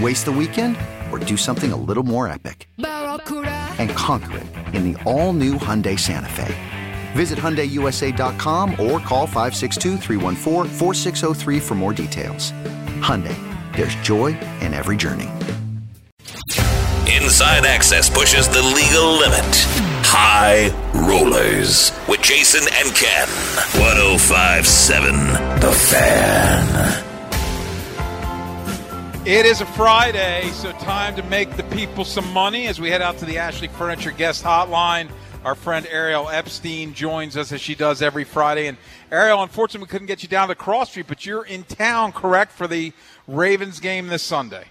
Waste the weekend or do something a little more epic? And conquer it in the all-new Hyundai Santa Fe. Visit HyundaiUSA.com or call 562 for more details. Hyundai, there's joy in every journey. Inside Access pushes the legal limit. High Rollers with Jason and Ken. 1057 The Fan. It is a Friday, so time to make the people some money as we head out to the Ashley Furniture Guest Hotline. Our friend Ariel Epstein joins us as she does every Friday. And Ariel, unfortunately, we couldn't get you down to Cross Street, but you're in town, correct, for the Ravens game this Sunday?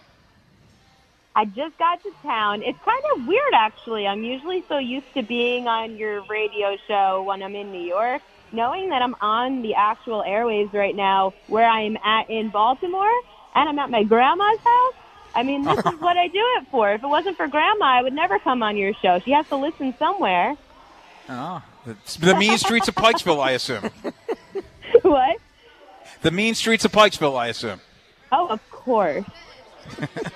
I just got to town. It's kind of weird, actually. I'm usually so used to being on your radio show when I'm in New York. Knowing that I'm on the actual airwaves right now where I'm at in Baltimore, and I'm at my grandma's house. I mean, this is what I do it for. If it wasn't for grandma, I would never come on your show. She has to listen somewhere. Oh, the mean streets of Pikesville, I assume. what? The mean streets of Pikesville, I assume. Oh, of course.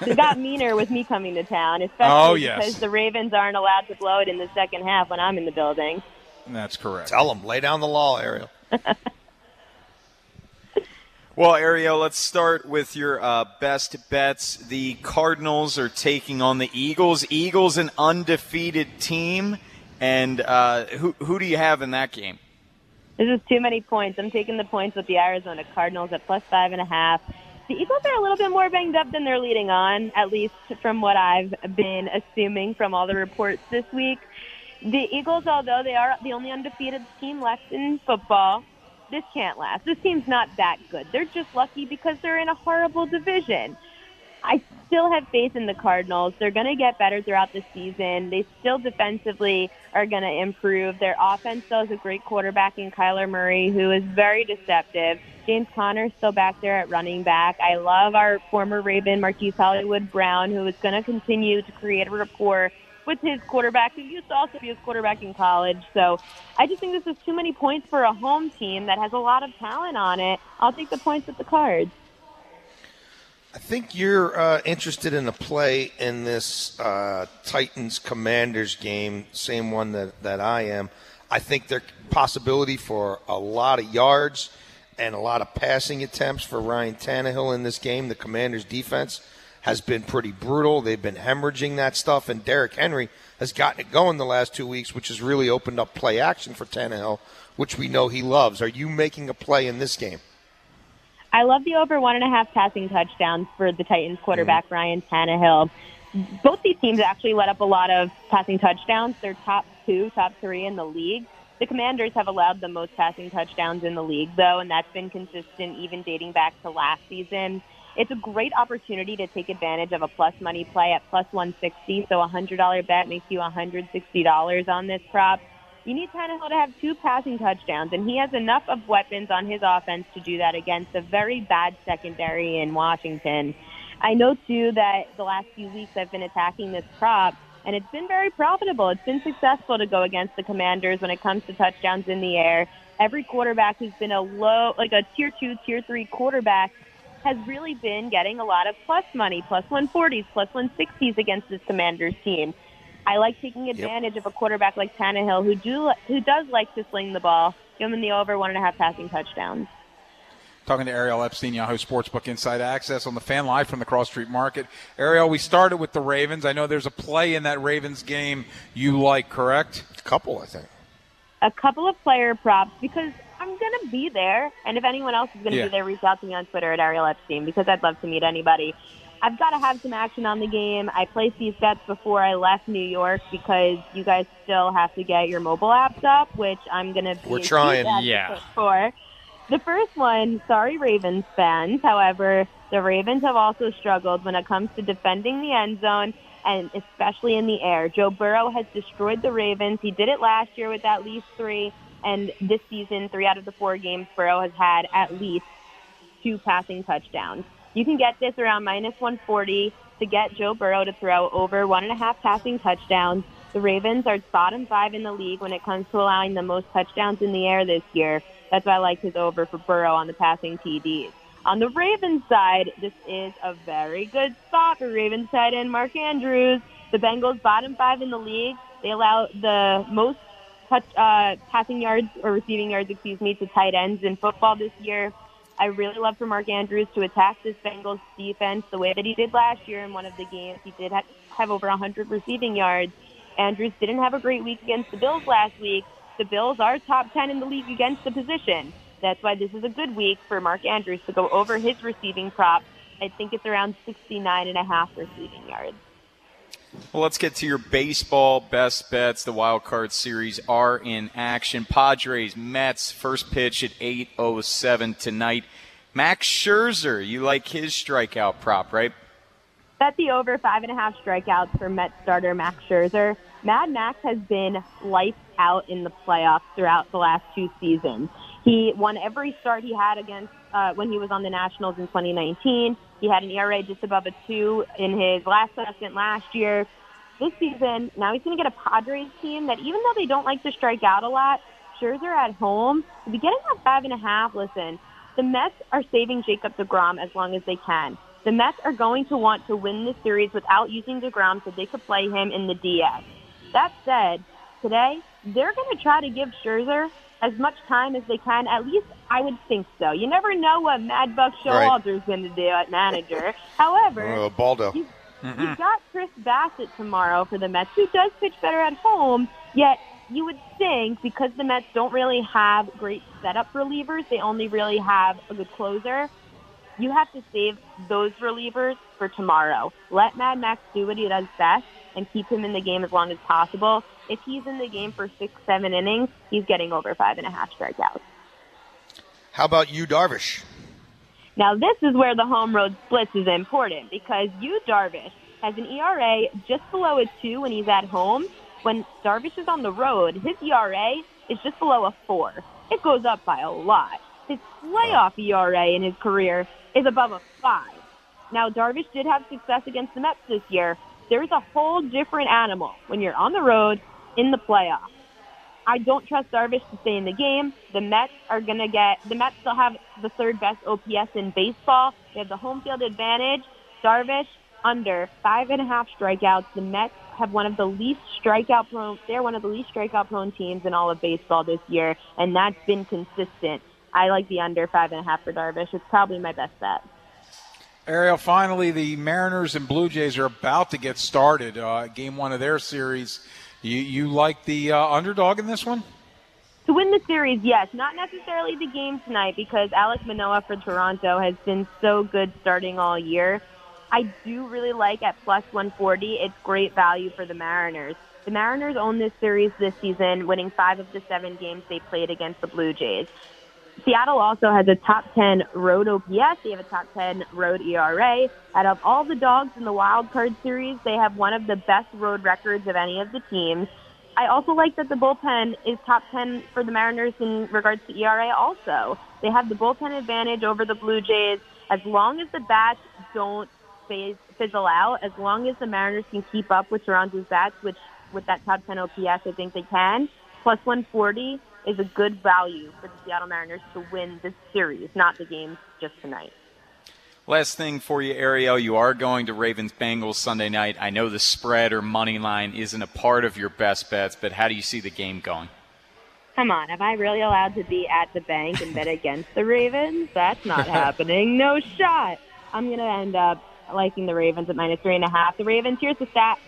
it got meaner with me coming to town, oh, especially oh, yes. because the Ravens aren't allowed to blow it in the second half when I'm in the building. That's correct. Tell them, lay down the law, Ariel. Well, Ariel, let's start with your uh, best bets. The Cardinals are taking on the Eagles. Eagles, an undefeated team, and uh, who who do you have in that game? This is too many points. I'm taking the points with the Arizona Cardinals at plus five and a half. The Eagles are a little bit more banged up than they're leading on, at least from what I've been assuming from all the reports this week. The Eagles, although they are the only undefeated team left in football, this can't last. This team's not that good. They're just lucky because they're in a horrible division. I still have faith in the Cardinals. They're going to get better throughout the season. They still defensively are going to improve. Their offense still has a great quarterback in Kyler Murray, who is very deceptive. James Conner's still back there at running back. I love our former Raven, Marquise Hollywood Brown, who is going to continue to create a rapport with his quarterback, who used to also be his quarterback in college. So I just think this is too many points for a home team that has a lot of talent on it. I'll take the points with the cards. I think you're uh, interested in a play in this uh, Titans Commanders game, same one that, that I am. I think there's possibility for a lot of yards and a lot of passing attempts for Ryan Tannehill in this game. The Commanders defense has been pretty brutal. They've been hemorrhaging that stuff, and Derrick Henry has gotten it going the last two weeks, which has really opened up play action for Tannehill, which we know he loves. Are you making a play in this game? I love the over one and a half passing touchdowns for the Titans quarterback mm-hmm. Ryan Tannehill. Both these teams actually let up a lot of passing touchdowns. They're top two, top three in the league. The Commanders have allowed the most passing touchdowns in the league, though, and that's been consistent even dating back to last season. It's a great opportunity to take advantage of a plus money play at plus 160. So a $100 bet makes you $160 on this prop. You need Tannehill to have two passing touchdowns, and he has enough of weapons on his offense to do that against a very bad secondary in Washington. I know, too, that the last few weeks I've been attacking this prop, and it's been very profitable. It's been successful to go against the Commanders when it comes to touchdowns in the air. Every quarterback who's been a low, like a tier two, tier three quarterback has really been getting a lot of plus money, plus 140s, plus 160s against this Commanders team. I like taking advantage yep. of a quarterback like Tannehill who do who does like to sling the ball. Give him the over one and a half passing touchdowns. talking to Ariel Epstein, Yahoo Sportsbook Inside Access on the fan live from the Cross Street Market. Ariel, we started with the Ravens. I know there's a play in that Ravens game you like, correct? A couple, I think. A couple of player props because I'm going to be there. And if anyone else is going to Yeah. be there, reach out to me on Twitter at Ariel Epstein because I'd love to meet anybody. I've got to have some action on the game. I placed these bets before I left New York because you guys still have to get your mobile apps up, which I'm going to be We're trying. Yeah. for. The first one, sorry Ravens fans. However, the Ravens have also struggled when it comes to defending the end zone and especially in the air. Joe Burrow has destroyed the Ravens. He did it last year with at least three, and this season, three out of the four games, Burrow has had at least two passing touchdowns. You can get this around minus 140 to get Joe Burrow to throw over one and a half passing touchdowns. The Ravens are bottom five in the league when it comes to allowing the most touchdowns in the air this year. That's why I like his over for Burrow on the passing TDs. On the Ravens side, this is a very good spot for Ravens tight end Mark Andrews. The Bengals bottom five in the league. They allow the most touch, uh, passing yards or receiving yards, excuse me, to tight ends in football this year. I really love for Mark Andrews to attack this Bengals defense the way that he did last year in one of the games. He did have, over 100 receiving yards. Andrews didn't have a great week against the Bills last week. The Bills are top 10 in the league against the position. That's why this is a good week for Mark Andrews to go over his receiving prop. I think it's around 69 and a half receiving yards. Well, let's get to your baseball best bets. The wild card series are in action. Padres, Mets, first pitch at 8:07 tonight. Max Scherzer, you like his strikeout prop, right? Bet the over five and a half strikeouts for Mets starter Max Scherzer. Mad Max has been lights out in the playoffs throughout the last two seasons. He won every start he had against uh, when he was on the Nationals in 2019. He had an ERA just above a two in his last second last year. This season, now he's going to get a Padres team that even though they don't like to strike out a lot, Scherzer at home, to be getting that five and a half, listen, the Mets are saving Jacob DeGrom as long as they can. The Mets are going to want to win this series without using DeGrom so they could play him in the DS. That said, today, they're going to try to give Scherzer as much time as they can. At least I would think so. You never know what Mad Buck Right. Showalter's going to do at manager. However, Uh, Baldo. you- You've got Chris Bassitt tomorrow for the Mets, who does pitch better at home. Yet you would think because the Mets don't really have great setup relievers, they only really have a good closer. You have to save those relievers for tomorrow. Let Mad Max do what he does best and keep him in the game as long as possible. If he's in the game for six, seven innings, he's getting over five and a half strikeouts. How about Yu, Darvish? Now, this is where the home road splits is important because Yu, Darvish, has an ERA just below a two when he's at home. When Darvish is on the road, his ERA is just below a four. It goes up by a lot. His playoff ERA in his career is above a five. Now, Darvish did have success against the Mets this year. There's a whole different animal when you're on the road in the playoffs. I don't trust Darvish to stay in the game. The Mets are going to get, the Mets still have the third best OPS in baseball. They have the home field advantage. Darvish under five and a half strikeouts. The Mets have one of the least strikeout prone, they're one of the least strikeout prone teams in all of baseball this year, and that's been consistent. I like the under five and a half for Darvish. It's probably my best bet. Ariel, finally, the Mariners and Blue Jays are about to get started. Uh, game one of their series. You, you like the uh, underdog in this one? To win the series, yes. Not necessarily the game tonight because Alek Manoah for Toronto has been so good starting all year. I do really like at plus 140. It's great value for the Mariners. The Mariners own this series this season, winning five of the seven games they played against the Blue Jays. Seattle also has a top 10 road OPS. They have a top 10 road ERA. Out of all the dogs in the wild card series, they have one of the best road records of any of the teams. I also like that the bullpen is top 10 for the Mariners in regards to ERA also. They have the bullpen advantage over the Blue Jays. As long as the bats don't fizzle out, as long as the Mariners can keep up with Toronto's bats, which with that top 10 OPS, I think they can, plus 140 is a good value for the Seattle Mariners to win this series, not the game just tonight. Last thing for you, Ariel. You are going to Ravens Bengals Sunday night. I know the spread or money line isn't a part of your best bets, but how do you see the game going? Come on, am I really allowed to be at the bank and bet against the Ravens? That's not happening. No shot. I'm going to end up liking the Ravens at minus three and a half. The Ravens, here's the stat.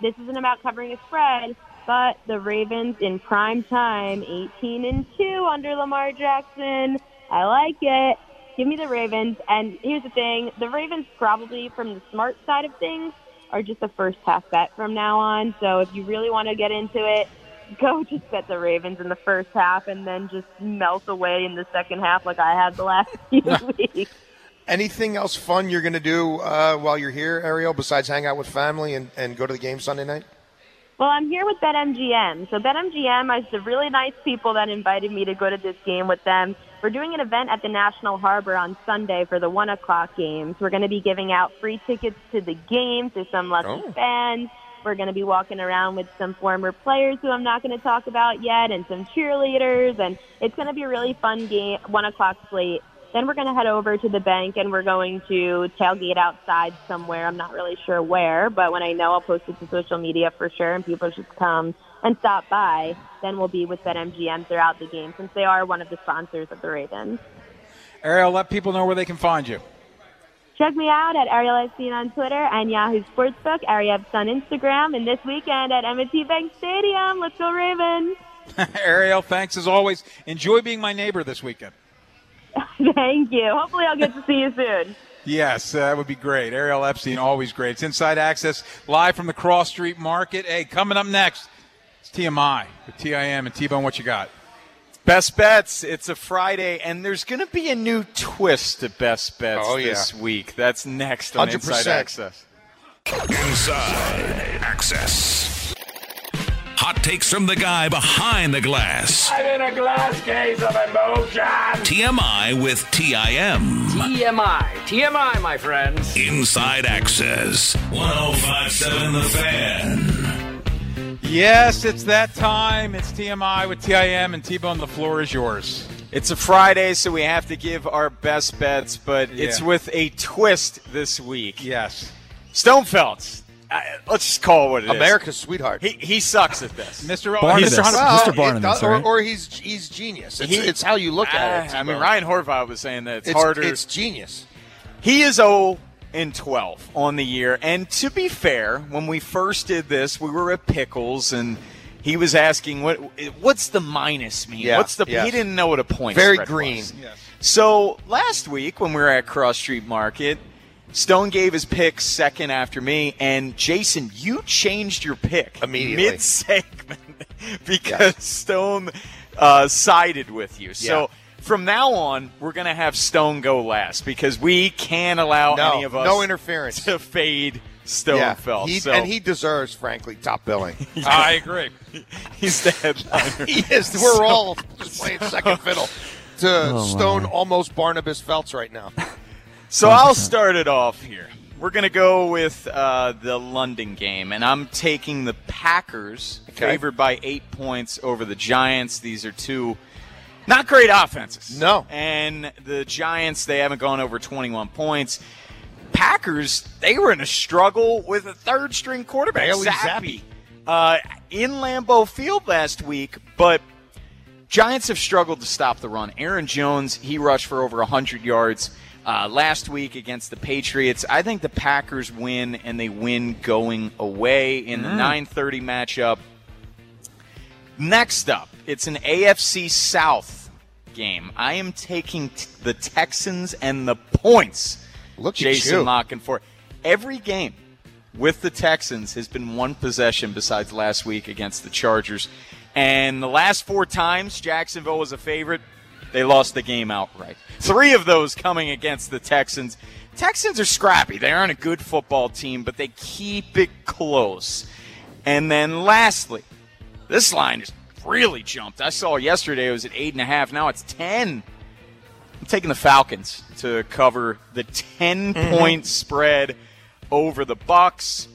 This isn't about covering a spread, but the Ravens in prime time, 18 and 2 under Lamar Jackson. I like it. Give me the Ravens. And here's the thing the Ravens, probably from the smart side of things, are just a first half bet from now on. So if you really want to get into it, go just bet the Ravens in the first half and then just melt away in the second half like I had the last few weeks. Anything else fun you're going to do uh, while you're here, Ariel, besides hang out with family and, and go to the game Sunday night? Well, I'm here with BetMGM. So BetMGM is the really nice people that invited me to go to this game with them. We're doing an event at the National Harbor on Sunday for the one o'clock games. We're going to be giving out free tickets to the game to some lucky Oh. fans. We're going to be walking around with some former players who I'm not going to talk about yet, and some cheerleaders, and it's going to be a really fun game. One o'clock slate. Then we're going to head over to the bank and we're going to tailgate outside somewhere. I'm not really sure where, but when I know, I'll post it to social media for sure, and people should come and stop by. Then we'll be with BetMGM throughout the game since they are one of the sponsors of the Ravens. Ariel, let people know where they can find you. Check me out at Ariel Epstein on Twitter and Yahoo Sportsbook, Ariel on Instagram, and this weekend at M&T Bank Stadium. Let's go Ravens! Ariel, thanks as always. Enjoy being my neighbor this weekend. Thank you. Hopefully, I'll get to see you soon. Yes, uh, that would be great. Ariel Epstein, always great. It's Inside Access, live from the Cross Street Market. Hey, coming up next, it's TMI with TIM and T-Bone. What you got? Best bets. It's a Friday, and there's going to be a new twist to best bets Oh, yeah. this week. That's next on 100%. Inside Access. Inside Access. Hot takes from the guy behind the glass. I'm in a glass case of emotion. TMI with TIM. TMI. TMI, my friends. Inside Access. 1057 The Fan. Yes, it's that time. It's TMI with TIM and T-Bone. The floor is yours. It's a Friday, so we have to give our best bets, but it's with a twist this week. Yes. Stonefelds. Uh, let's just call it what it is. America's sweetheart. He, he sucks at this. Mr. Barnabas. Mr. Hunter- Mr. Barnabas, does- or, right? or he's he's genius. It's, He- it's how you look at it. Ah, I mean, Ryan Horvath was saying that it's, it's, harder. It's genius. He is 0 and 12 on the year. And to be fair, when we first did this, we were at Pickles and he was asking what what's the minus mean? Yeah, what's the yes. he didn't know what a point Very green. was. Yes. So last week when we were at Cross Street Market, Stone gave his pick second after me, and Jason, you changed your pick Immediately. mid segment because Stone uh, sided with you. So Yeah. from now on, we're going to have Stone go last because we can't allow No, any of us no interference. to fade Stonefeld. he, so and he deserves, frankly, top billing. I agree. he's the headliner. he is. We're all just playing second fiddle to Stone almost Barnabas Feltz right now. So I'll start it off here. We're going to go with uh, the London game, and I'm taking the Packers, Okay. favored by eight points over the Giants. These are two not great offenses. No. And the Giants, they haven't gone over 21 points. Packers, they were in a struggle with a third string quarterback, Bailey Zappe, uh, in Lambeau Field last week, but Giants have struggled to stop the run. Aaron Jones, he rushed for over 100 yards uh, last week against the Patriots. I think the Packers win, and they win going away in the 9:30 matchup. Next up, it's an AFC South game. I am taking t- the Texans and the points. Look Jason you. locking for every game with the Texans has been one possession besides last week against the Chargers. And the last four times Jacksonville was a favorite, they lost the game outright. Three of those coming against the Texans. Texans are scrappy. They aren't a good football team, but they keep it close. And then lastly, this line has really jumped. I saw yesterday it was at eight and a half. Now it's ten. I'm taking the Falcons to cover the 10 mm-hmm. point spread over the Bucs.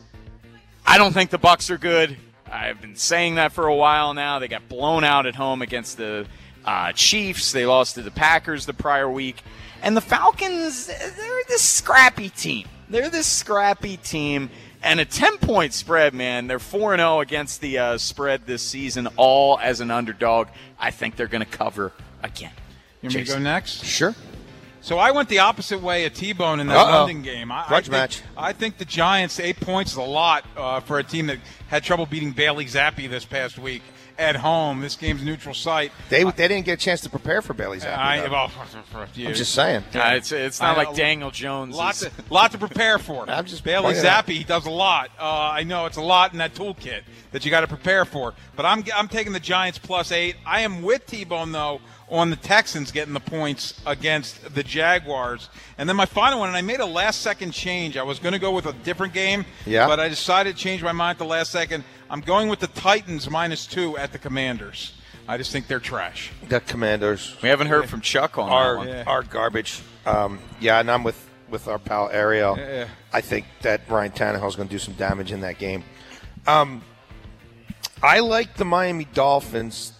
I don't think the Bucs are good. I've been saying that for a while now. They got blown out at home against the uh, Chiefs. They lost to the Packers the prior week. And the Falcons, they're this scrappy team. They're this scrappy team. and a 10 point spread, man. They're 4 0 against the uh, spread this season, all as an underdog. I think they're going to cover again. You want me to go next? Sure. So I went the opposite way of T-Bone in that Uh-oh. London game. I, I think, match. I think the Giants eight points is a lot uh, for a team that had trouble beating Bailey Zappe this past week at home. This game's neutral site. They they didn't get a chance to prepare for Bailey Zappe. I, though. well, for a few. I'm just saying. Uh, it's it's not I- like Daniel Jones. Lot is- to, lot to prepare for. I'm just Bailey pointing. Zappe. He does a lot. Uh, I know it's a lot in that toolkit that you got to prepare for. But I'm I'm taking the Giants plus eight. I am with T-Bone though on the Texans getting the points against the Jaguars. And then my final one, and I made a last second change. I was going to go with a different game, Yeah. but I decided to change my mind at the last second. I'm going with the Titans minus two at the Commanders. I just think they're trash. The Commanders we haven't heard from Chuck on that one. Yeah. are garbage. Um, yeah, and I'm with with our pal Ariel. Yeah. I think that Ryan Tannehill's going to do some damage in that game. Um, I like the Miami Dolphins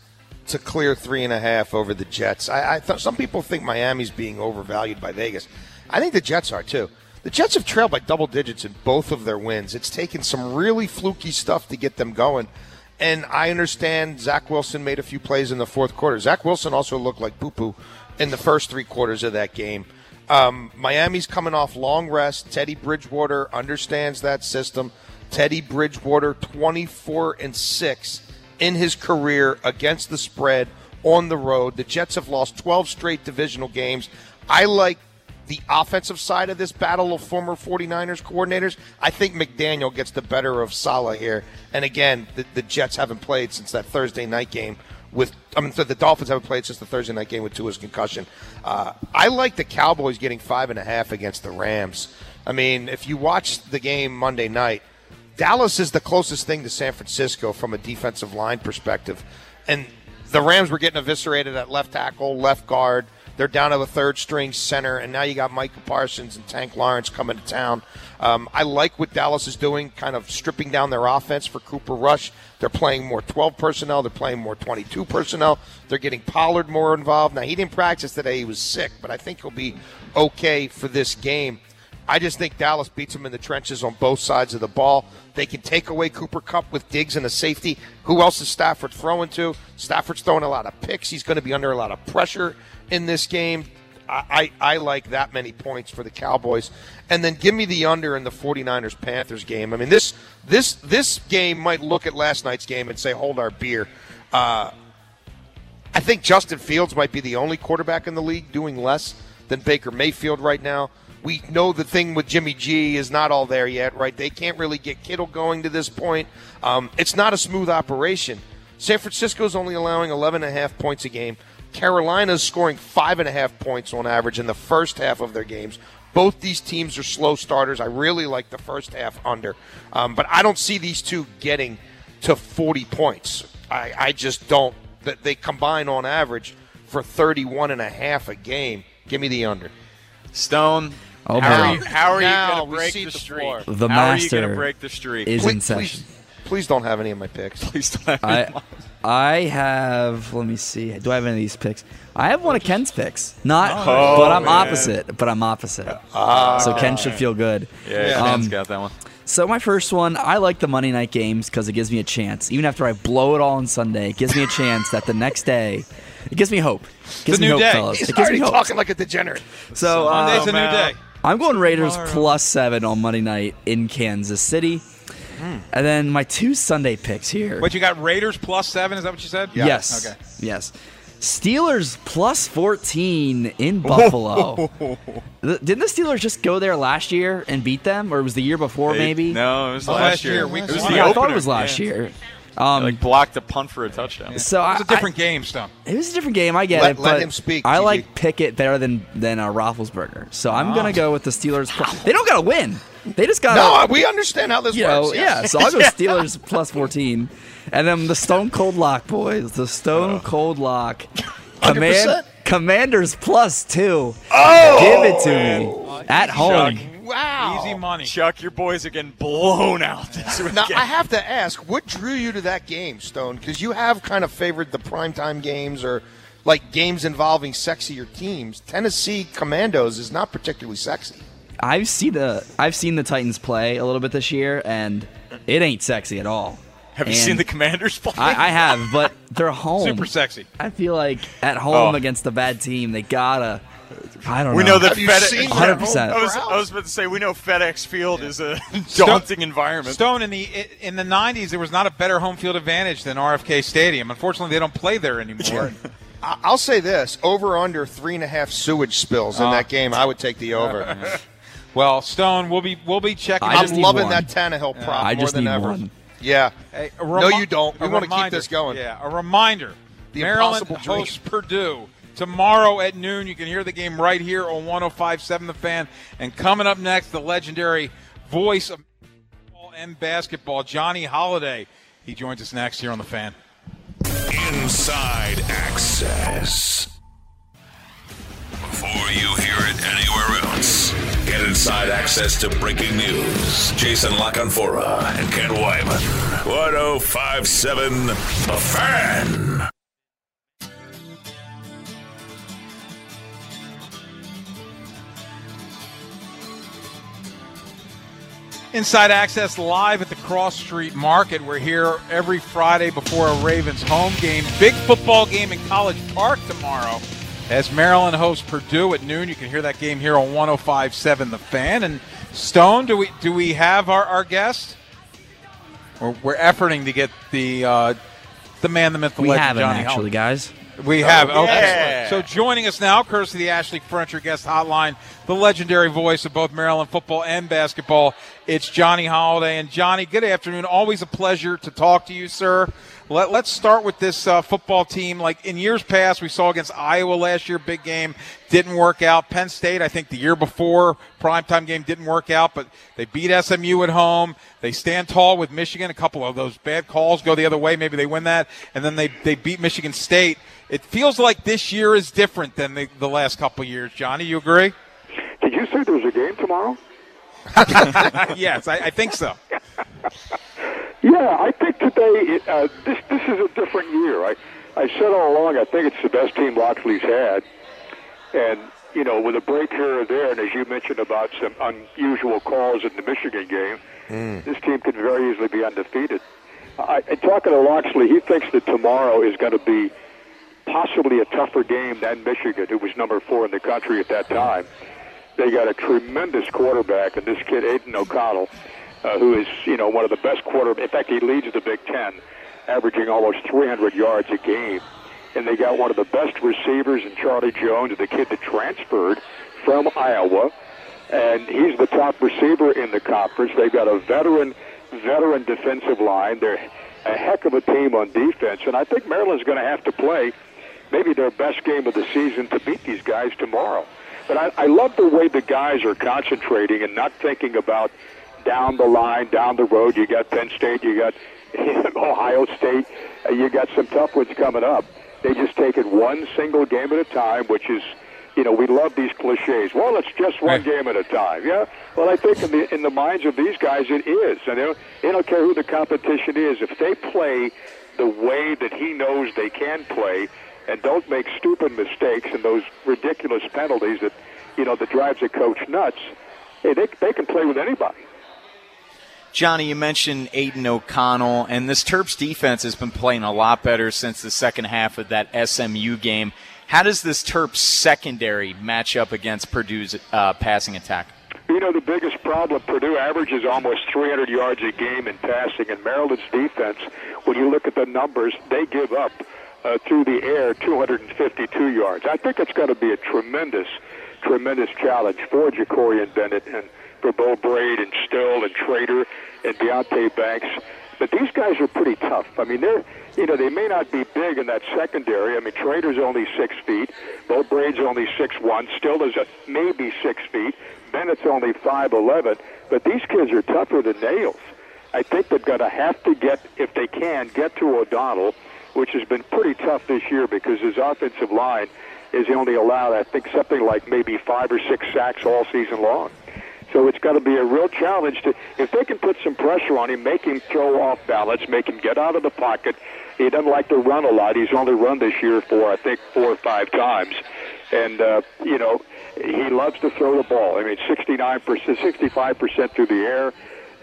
to clear three and a half over the Jets. I, I thought some people think Miami's being overvalued by Vegas. I think the Jets are too. The Jets have trailed by double digits in both of their wins. It's taken some really fluky stuff to get them going. And I understand Zach Wilson made a few plays in the fourth quarter. Zach Wilson also looked like poo poo in the first three quarters of that game. Um, Miami's coming off long rest. Teddy Bridgewater understands that system. Teddy Bridgewater, 24 and 6 in his career against the spread on the road. The Jets have lost 12 straight divisional games. I like the offensive side of this battle of former 49ers coordinators. I think McDaniel gets the better of Salah here. And again, the, the Jets haven't played since that Thursday night game with I mean the Dolphins haven't played since the Thursday night game with Tua's concussion. Uh, I like the Cowboys getting five and a half against the Rams. I mean, if you watch the game Monday night, Dallas is the closest thing to San Francisco from a defensive line perspective, and the Rams were getting eviscerated at left tackle, left guard. They're down to a third string center, and now you got Micah Parsons and Tank Lawrence coming to town. Um, I like what Dallas is doing, kind of stripping down their offense for Cooper Rush. They're playing more 12 personnel. They're playing more 22 personnel. They're getting Pollard more involved. Now, he didn't practice today. He was sick, but I think he'll be okay for this game. I just think Dallas beats them in the trenches on both sides of the ball. They can take away Cooper Kupp with Diggs and a safety. Who else is Stafford throwing to? Stafford's throwing a lot of picks. He's going to be under a lot of pressure in this game. I, I, like that many points for the Cowboys. And then give me the under in the 49ers Panthers game. I mean, this this this game might look at last night's game and say, hold our beer. Uh, I think Justin Fields might be the only quarterback in the league doing less than Baker Mayfield right now. We know the thing with Jimmy G is not all there yet, right? They can't really get Kittle going to this point. Um, it's not a smooth operation. San Francisco's only allowing 11 and a half points a game. Carolina's scoring five and a half points on average in the first half of their games. Both these teams are slow starters. I really like the first half under, um, but I don't see these two getting to 40 points. I, I just don't. That they combine on average for 31 and a half a game. Give me the under. Stone. Oh, how my. are you, how are you going to break the the streak? floor. The how are you going master to break the streak? is in Please, session. please, please don't have any of my picks. Please don't have I I have. Let me see. Do I have any of these picks? I have one of Ken's picks. Not, Oh, but I'm man. opposite. But I'm opposite. Ah, so Ken should feel good. yeah, Um, Ken's got that one. So my first one, I like the Monday night games because it gives me a chance. Even after I blow it all on Sunday, it gives me a chance that the next day, it gives me hope. It gives a me new hope, day. fellas. He's it gives me hope. talking like a degenerate. So Monday's uh, a new day. I'm going Raiders plus seven on Monday night in Kansas City. And then my two Sunday picks here. But you got Raiders plus seven. Is that what you said? Yes. Okay. Yes. Steelers plus 14 in Buffalo. The- Didn't the Steelers just go there last year and beat them? Or it was the year before, They- maybe? No, it was Oh, last, last year. year, week it was one. the I opener. thought it was last Yeah. year. Um, Like blocked a punt for a touchdown. so I, It's a different game, Stone. I- it was a different game. I get Let- it. let but him speak, I GG. like Pickett better than than uh, Roethlisberger. So I'm gonna go with the Steelers. Plus. They don't gotta win. They just gotta. No, uh, we understand how this you know, works. yeah. So I'll go Steelers plus 14. And then the Stone Cold Lock, boys. The Stone uh. Cold Lock. Command, 100%? commanders plus two. Oh, Give it to me. At home. Wow. Easy money. Chuck, your boys are getting blown out this weekend. Now I have to ask, what drew you to that game, Stone? Because you have kind of favored the primetime games or like games involving sexier teams. Tennessee Commandos is not particularly sexy. I've seen the I've seen the Titans play a little bit this year, and it ain't sexy at all. Have you seen the Commanders play? I, I have, but they're home. Super sexy. I feel like at home Oh. against a bad team, they gotta. I don't we know. know that Have you FedEx. seen 100%. home I was. I was about to say we know FedEx Field is a daunting environment. Stone in the in the '90s, there was not a better home field advantage than RFK Stadium. Unfortunately, they don't play there anymore. I- I'll say this: over under three and a half sewage spills in Ah. that game. I would take the over. well, Stone, we'll be we'll be checking. I I'm loving one. that Tannehill prop I more just than need ever. one. Yeah. Hey, a no, you don't. We want to keep this going. Yeah, a reminder. The Maryland impossible dream. hosts Purdue tomorrow at noon. You can hear the game right here on 105.7 The Fan. And coming up next, the legendary voice of football and basketball, Johnny Holiday. He joins us next here on The Fan. Inside Access. Before you hear it anywhere else, get inside access to breaking news. Jason La Canfora and Ken Weinman. 1057 The Fan. Inside Access live at the Cross Street Market. We're here every Friday before a Ravens home game. Big football game in College Park tomorrow as Maryland hosts Purdue at noon. You can hear that game here on 105.7 The Fan. And Stone, do we do we have our, our guest? We're, we're efforting to get the uh, the man, the myth, the we legend, have him Johnny actually, Holiday. guys. We have. Oh, Okay. yeah. So joining us now, courtesy of the Ashley Furniture Guest Hotline, the legendary voice of both Maryland football and basketball, it's Johnny Holiday. And Johnny, good afternoon. Always a pleasure to talk to you, sir. Let, let's start with this uh, football team. Like in years past, we saw against Iowa last year, big game, didn't work out. Penn State, I think the year before, primetime game didn't work out, but they beat SMU at home. They stand tall with Michigan. A couple of those bad calls go the other way. Maybe they win that. And then they, they beat Michigan State. It feels like this year is different than the, the last couple of years. Johnny, you agree? Did you say there's a game tomorrow? yes, I, I think so. Yeah, I think today it, uh, this this is a different year. I I said all along I think it's the best team Locksley's had, and you know with a break here or there, and as you mentioned about some unusual calls in the Michigan game, this team could very easily be undefeated. I, I talking to Locksley, he thinks that tomorrow is going to be possibly a tougher game than Michigan, who was number four in the country at that time. They got a tremendous quarterback, and this kid Aidan O'Connell, uh, who is you know one of the best quarter. In fact, he leads the Big Ten, averaging almost 300 yards a game. And they got one of the best receivers in Charlie Jones, the kid that transferred from Iowa, and he's the top receiver in the conference. They've got a veteran, veteran defensive line. They're a heck of a team on defense, and I think Maryland's going to have to play maybe their best game of the season to beat these guys tomorrow. But I, I love the way the guys are concentrating and not thinking about down the line, down the road. You got Penn State, you got Ohio State, you got some tough ones coming up. They just take it one single game at a time, which is, you know, we love these cliches. Well, it's just one Right. game at a time. Yeah. Well, I think in the in the minds of these guys, it is, and they don't, they don't care who the competition is. If they play the way that he knows they can play, and don't make stupid mistakes and those ridiculous penalties that, you know, that drives a coach nuts. Hey, they they can play with anybody. Johnny, you mentioned Aidan O'Connell, and this Terps defense has been playing a lot better since the second half of that SMU game. How does this Terps secondary match up against Purdue's uh, passing attack? You know, the biggest problem, Purdue averages almost 300 yards a game in passing, and Maryland's defense, when you look at the numbers, they give up uh, through the air 252 yards. I think it's going to be a tremendous, tremendous challenge for Jakorian Bennett and for Beau Brade and Still and Trader and Deonte Banks. But these guys are pretty tough. I mean, they're, you know, they may not be big in that secondary. I mean, Trader's only six feet. Beau Brade's only six one. Still is a, maybe six feet. Bennett's only five eleven. But these kids are tougher than nails. I think they're going to have to get, if they can, get to O'Donnell, which has been pretty tough this year because his offensive line is only allowed, I think, something like maybe five or six sacks all season long. So it's got to be a real challenge to if they can put some pressure on him, make him throw off balance, make him get out of the pocket. He doesn't like to run a lot. He's only run this year for I think four or five times, and uh, you know he loves to throw the ball. I mean, 69%, 65% through the air,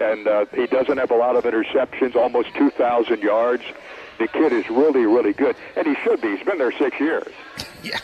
and uh, he doesn't have a lot of interceptions, almost 2,000 yards. The kid is really, really good, and he should be. He's been there six years. Yeah.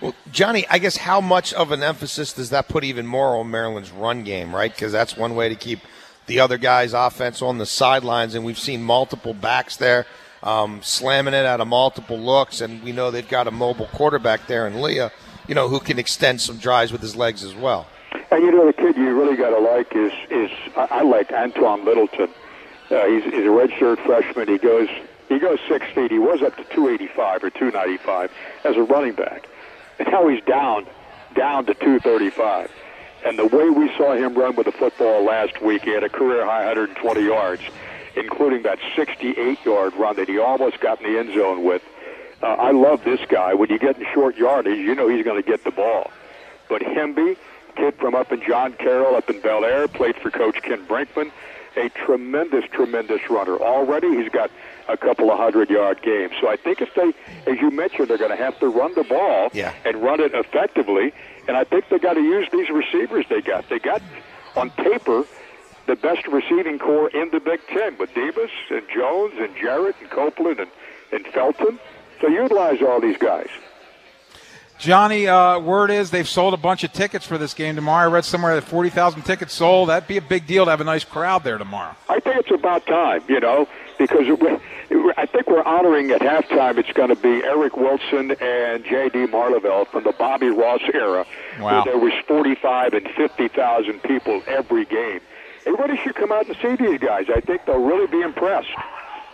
Well, Johnny, I guess how much of an emphasis does that put even more on Maryland's run game, right? Because that's one way to keep the other guy's offense on the sidelines, and we've seen multiple backs there um, slamming it out of multiple looks, and we know they've got a mobile quarterback there Taulia, you know, who can extend some drives with his legs as well. And you know, the kid you really got to like is is I, I like Antwain Littleton. Uh, he's, he's a redshirt freshman. He goes he goes six feet. He was up to 285 or 295 as a running back, and now he's down down to 235. And the way we saw him run with the football last week, he had a career high 120 yards including that 68-yard run that he almost got in the end zone with. Uh, I love this guy. When you get in short yardage, you know he's going to get the ball. But Hemby, kid from up in John Carroll, up in Bel Air, played for Coach Ken Brinkman, a tremendous, tremendous runner. Already he's got a couple of hundred-yard games. So I think if they, as you mentioned, they're going to have to run the ball yeah. and run it effectively. And I think they got to use these receivers they got. They got on paper the best receiving corps in the Big Ten with Davis and Jones and Jarrett and Copeland and, and Felton. So utilize all these guys. Johnny, uh, word is they've sold a bunch of tickets for this game tomorrow. I read somewhere that 40,000 tickets sold. That'd be a big deal to have a nice crowd there tomorrow. I think it's about time, you know, because it, it, I think we're honoring at halftime it's going to be Eric Wilson and J.D. Maarleveld from the Bobby Ross era, wow. where there was 45 and 50,000 people every game. Everybody should come out and see these guys. I think they'll really be impressed.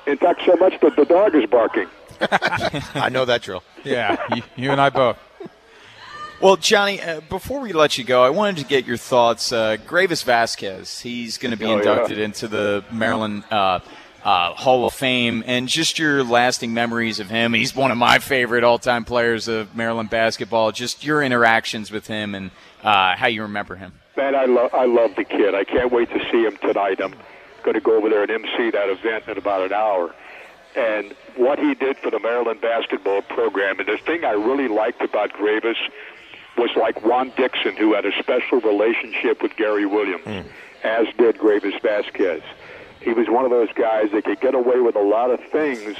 In fact, so much that the dog is barking. I know that drill. Yeah, you, you and I both. Well, Johnny, uh, before we let you go, I wanted to get your thoughts. Uh, Greivis Vasquez, he's going to be Oh, inducted yeah. into the Maryland uh, uh, Hall of Fame, and just your lasting memories of him. He's one of my favorite all-time players of Maryland basketball. Just your interactions with him and uh, how you remember him. Man, I love I love the kid. I can't wait to see him tonight. I'm going to go over there and MC that event in about an hour. And what he did for the Maryland basketball program, and the thing I really liked about Greivis was like Juan Dixon, who had a special relationship with Gary Williams, hmm. as did Greivis Vasquez. He was one of those guys that could get away with a lot of things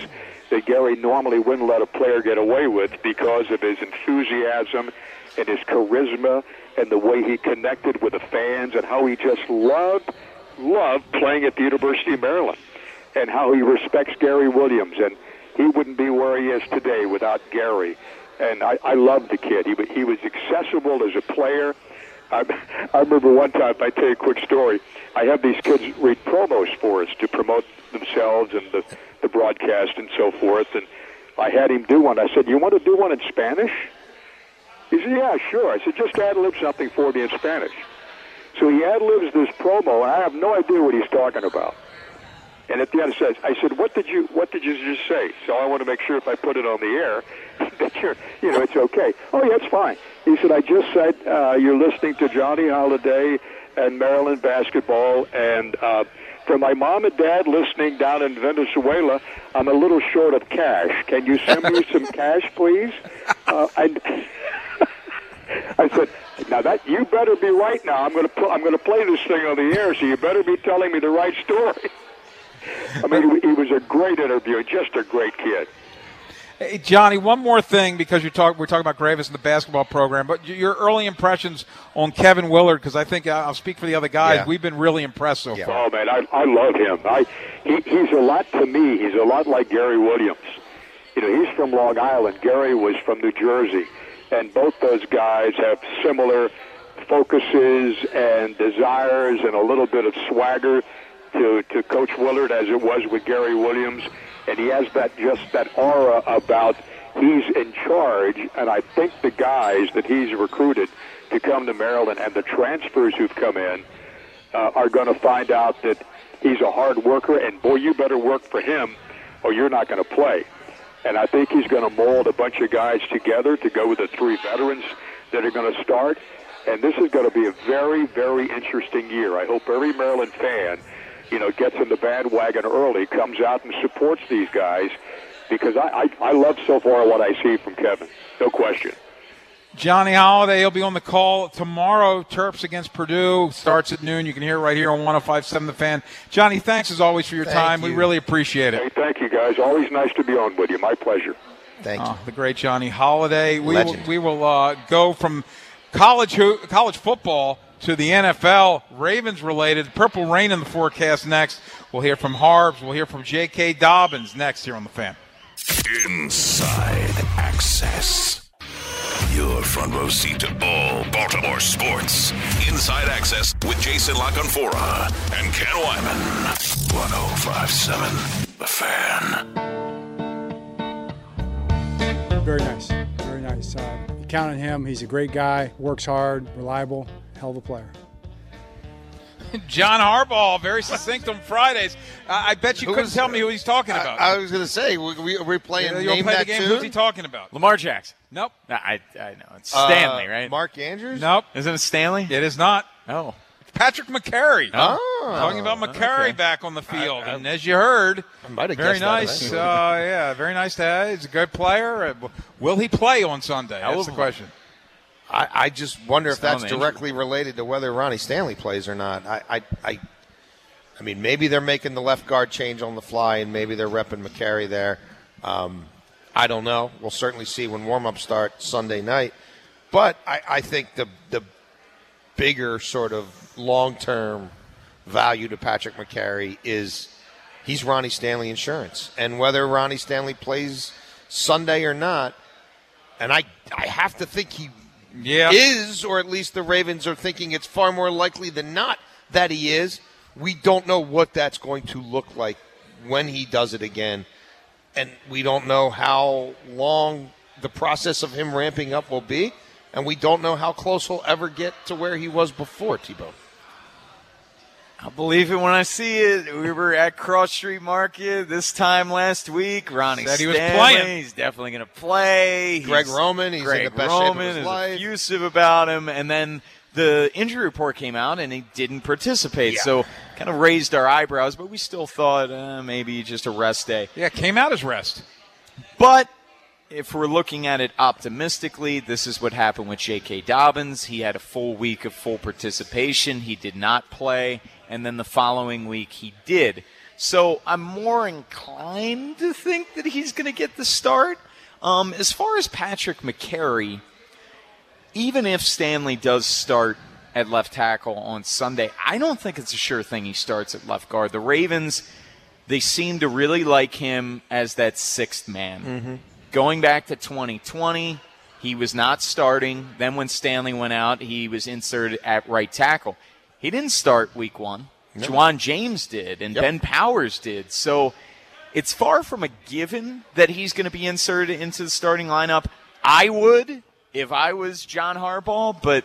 that Gary normally wouldn't let a player get away with because of his enthusiasm and his charisma and the way he connected with the fans and how he just loved, loved playing at the University of Maryland and how he respects Gary Williams. And he wouldn't be where he is today without Gary. And I, I love the kid. He, he was accessible as a player. I, I remember one time, I tell you a quick story, I have these kids read promos for us to promote themselves and the, the broadcast and so forth. And I had him do one. I said, You want to do one in Spanish? He said, Yeah, sure. I said, Just ad lib something for me in Spanish. So he ad libs this promo, and I have no idea what he's talking about. And at the end, says, "I said, what did you what did you just say?" So I want to make sure if I put it on the air that you're, you know, it's okay. Oh yeah, it's fine. He said, "I just said uh, you're listening to Johnny Holiday and Maryland basketball, and uh, for my mom and dad listening down in Venezuela, I'm a little short of cash. Can you send me some cash, please?" Uh, I, I said, "Now that you better be right. Now I'm going to pl- I'm going to play this thing on the air, so you better be telling me the right story." I mean, he, he was a great interview, just a great kid. Hey, Johnny, one more thing because you talk, we're talking about Greivis and the basketball program, but your early impressions on Kevin Willard, because I think uh, I'll speak for the other guys. Yeah. We've been really impressed so far. Oh man, I I love him. I he, he's a lot to me. He's a lot like Gary Williams. You know, he's from Long Island. Gary was from New Jersey, and both those guys have similar focuses and desires and a little bit of swagger to to Coach Willard as it was with Gary Williams, and he has that just that aura about he's in charge. And I think the guys that he's recruited to come to Maryland and the transfers who've come in uh, are going to find out that he's a hard worker, and boy, you better work for him, or you're not going to play. And I think he's going to mold a bunch of guys together to go with the three veterans that are going to start. And this is going to be a very, very interesting year. I hope every Maryland fan, you know, gets in the bandwagon early, comes out and supports these guys, because I, I, I love so far what I see from Kevin. No question. Johnny Holiday, he'll be on the call tomorrow. Terps against Purdue starts at noon. You can hear it right here on 105.7 The Fan. Johnny, thanks as always for your Thank time. We really appreciate it. Hey, thank you, guys. Always nice to be on with you. My pleasure. Thank you. Oh, the great Johnny Holiday. We will, we will uh, go from college ho- college football to the NFL. Ravens related. Purple rain in the forecast next. We'll hear from Harbs. We'll hear from J.K. Dobbins next here on the Fan. Inside Access. Your front row seat to all Baltimore sports. Inside Access with Jason La Canfora and Ken Weinman. 1057 The Fan. Very nice. Very nice. Uh, you count on him. He's a great guy, works hard, reliable, hell of a player. John Harbaugh, very succinct on Fridays. Uh, I bet you Who couldn't was- tell me who he's talking about. I, I was going to say, we, we, are we playing Yeah, You'll name play the game. tune? Who's he talking about? Lamar Jackson. Nope. Nah, I, I know. It's Uh, Stanley, right? Mark Andrews? Nope. Isn't it Stanley? It is not. Oh. Patrick Mekari. Oh. Talking about Mekari okay. back on the field. and as you heard, I might have very guessed that nice. Uh, yeah, very nice to have. He's a good player. Uh, will he play on Sunday? That's the will. question. I, I just wonder if that's on the injury. directly related to whether Ronnie Stanley plays or not. I, I, I, I mean, maybe they're making the left guard change on the fly, and maybe they're repping Mekari there. Um, I don't know. We'll certainly see when warm-up start Sunday night. But I, I think the the bigger sort of long-term value to Patrick Mekari is he's Ronnie Stanley insurance, and whether Ronnie Stanley plays Sunday or not, and I I have to think he Yeah. is, or at least the Ravens are thinking it's far more likely than not that he is. We don't know what that's going to look like when he does it again. And we don't know how long the process of him ramping up will be. And we don't know how close he'll ever get to where he was before, Tebow. I'll believe it when I see it. We were at Cross Street Market this time last week. Ronnie Said he was Stanley, playing. He's definitely going to play. Greg He's- Roman, he's in Greg the best shape of Roman his is life. effusive about him, and then the injury report came out, and he didn't participate. Yeah. So kind of raised our eyebrows, but we still thought uh, maybe just a rest day. Yeah, came out as rest. But if we're looking at it optimistically, this is what happened with J.K. Dobbins. He had a full week of full participation. He did not play, and then the following week he did. So I'm more inclined to think that he's going to get the start. Um, as far as Patrick Mekari, even if Stanley does start at left tackle on Sunday, I don't think it's a sure thing he starts at left guard. The Ravens, they seem to really like him as that sixth man. Going back to 2020, he was not starting. Then when Stanley went out, he was inserted at right tackle. He didn't start week one. Ja'Wuan James did, and Yep. Ben Powers did. So it's far from a given that he's going to be inserted into the starting lineup. I would if I was John Harbaugh, but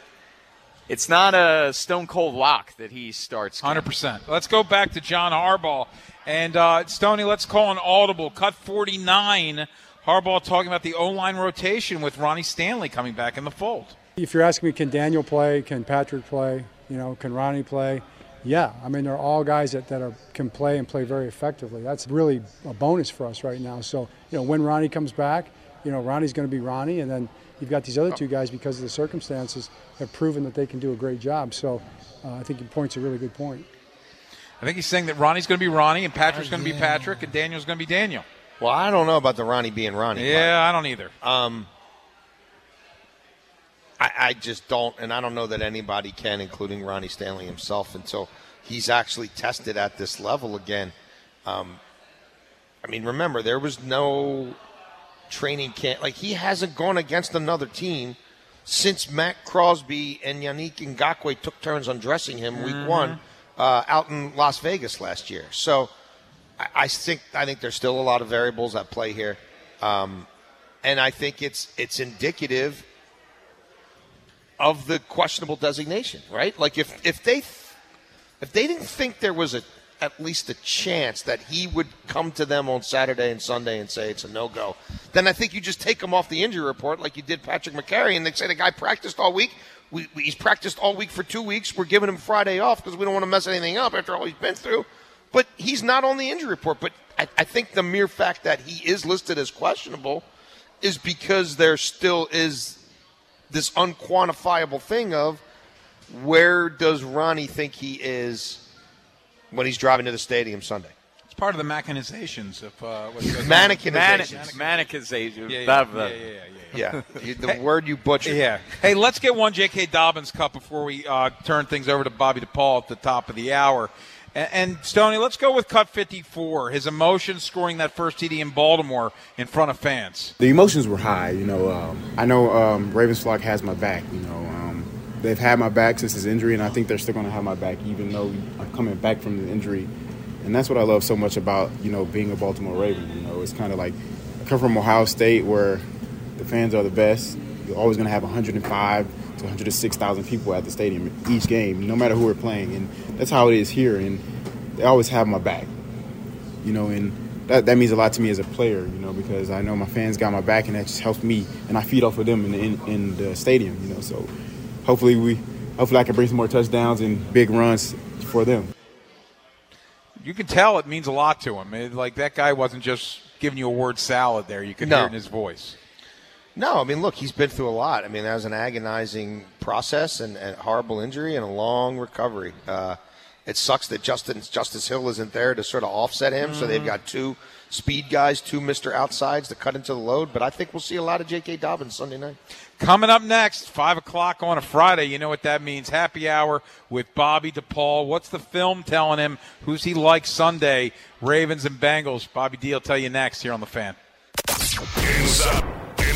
it's not a stone cold lock that he starts. Hundred percent. Let's go back to John Harbaugh and uh, Stoney. Let's call an audible. Cut forty nine. Harbaugh talking about the O line rotation with Ronnie Stanley coming back in the fold. If you're asking me, can Daniel play? Can Patrick play? You know, can Ronnie play? Yeah, I mean, they're all guys that, that are, can play and play very effectively. That's really a bonus for us right now. So, you know, when Ronnie comes back, you know, Ronnie's going to be Ronnie, and then you've got these other two guys because of the circumstances have proven that they can do a great job. So, uh, I think your point's a really good point. I think he's saying that Ronnie's going to be Ronnie and Patrick's going to be Patrick and Daniel's going to be Daniel. Well, I don't know about the Ronnie being Ronnie. Yeah, I don't either. Um, I, I just don't, and I don't know that anybody can, including Ronnie Stanley himself, until he's actually tested at this level again. Um, I mean, remember there was no training camp; like he hasn't gone against another team since Maxx Crosby and Yannick Ngakoue took turns undressing him week one uh, out in Las Vegas last year. So I, I think I think there's still a lot of variables at play here, um, and I think it's it's indicative of the questionable designation, right? Like if if they if they didn't think there was a at least a chance that he would come to them on Saturday and Sunday and say it's a no go, then I think you just take him off the injury report like you did Patrick Mekari, and they say the guy practiced all week. We, we, he's practiced all week for two weeks. We're giving him Friday off because we don't want to mess anything up after all he's been through. But he's not on the injury report. But I, I think the mere fact that he is listed as questionable is because there still is this unquantifiable thing of where does Ronnie think he is when he's driving to the stadium Sunday? It's part of the mechanizations of uh, what goes on. Mannequinization. Mannequinization. Yeah, yeah, yeah, yeah, yeah, yeah. Yeah, you- the word you butchered. Yeah. Hey, let's get one J.K. Dobbins cup before we uh, turn things over to Bobby DePaul at the top of the hour. And, Stoney, let's go with cut 54. His emotions scoring that first TD in Baltimore in front of fans. The emotions were high. You know, um, I know um, Ravens flock has my back. You know, um, they've had my back since his injury, and I think they're still going to have my back even though I'm coming back from the injury. And that's what I love so much about you know being a Baltimore Raven. You know, it's kind of like I come from Ohio State where the fans are the best. You're always going to have 105 to 106,000 people at the stadium each game, no matter who we're playing, and that's how it is here. And they always have my back. You know, and that, that means a lot to me as a player, you know, because I know my fans got my back, and that just helps me, and I feed off of them in, in, in the stadium, you know. So hopefully we, hopefully I can bring some more touchdowns and big runs for them. You can tell it means a lot to him. It- like that guy wasn't just giving you a word salad there. You could No. hear it in his voice. No, I mean, look, he's been through a lot. I mean, that was an agonizing process and, and horrible injury and a long recovery. Uh, it sucks that Justin Justice Hill isn't there to sort of offset him. So they've got two speed guys, two Mister Outsides to cut into the load. But I think we'll see a lot of J.K. Dobbins Sunday night. Coming up next, 5 o'clock on a Friday. You know what that means. Happy hour with Bobby DePaul. What's the film telling him? Who's he like Sunday? Ravens and Bengals. Bobby D will tell you next here on The Fan. Inside,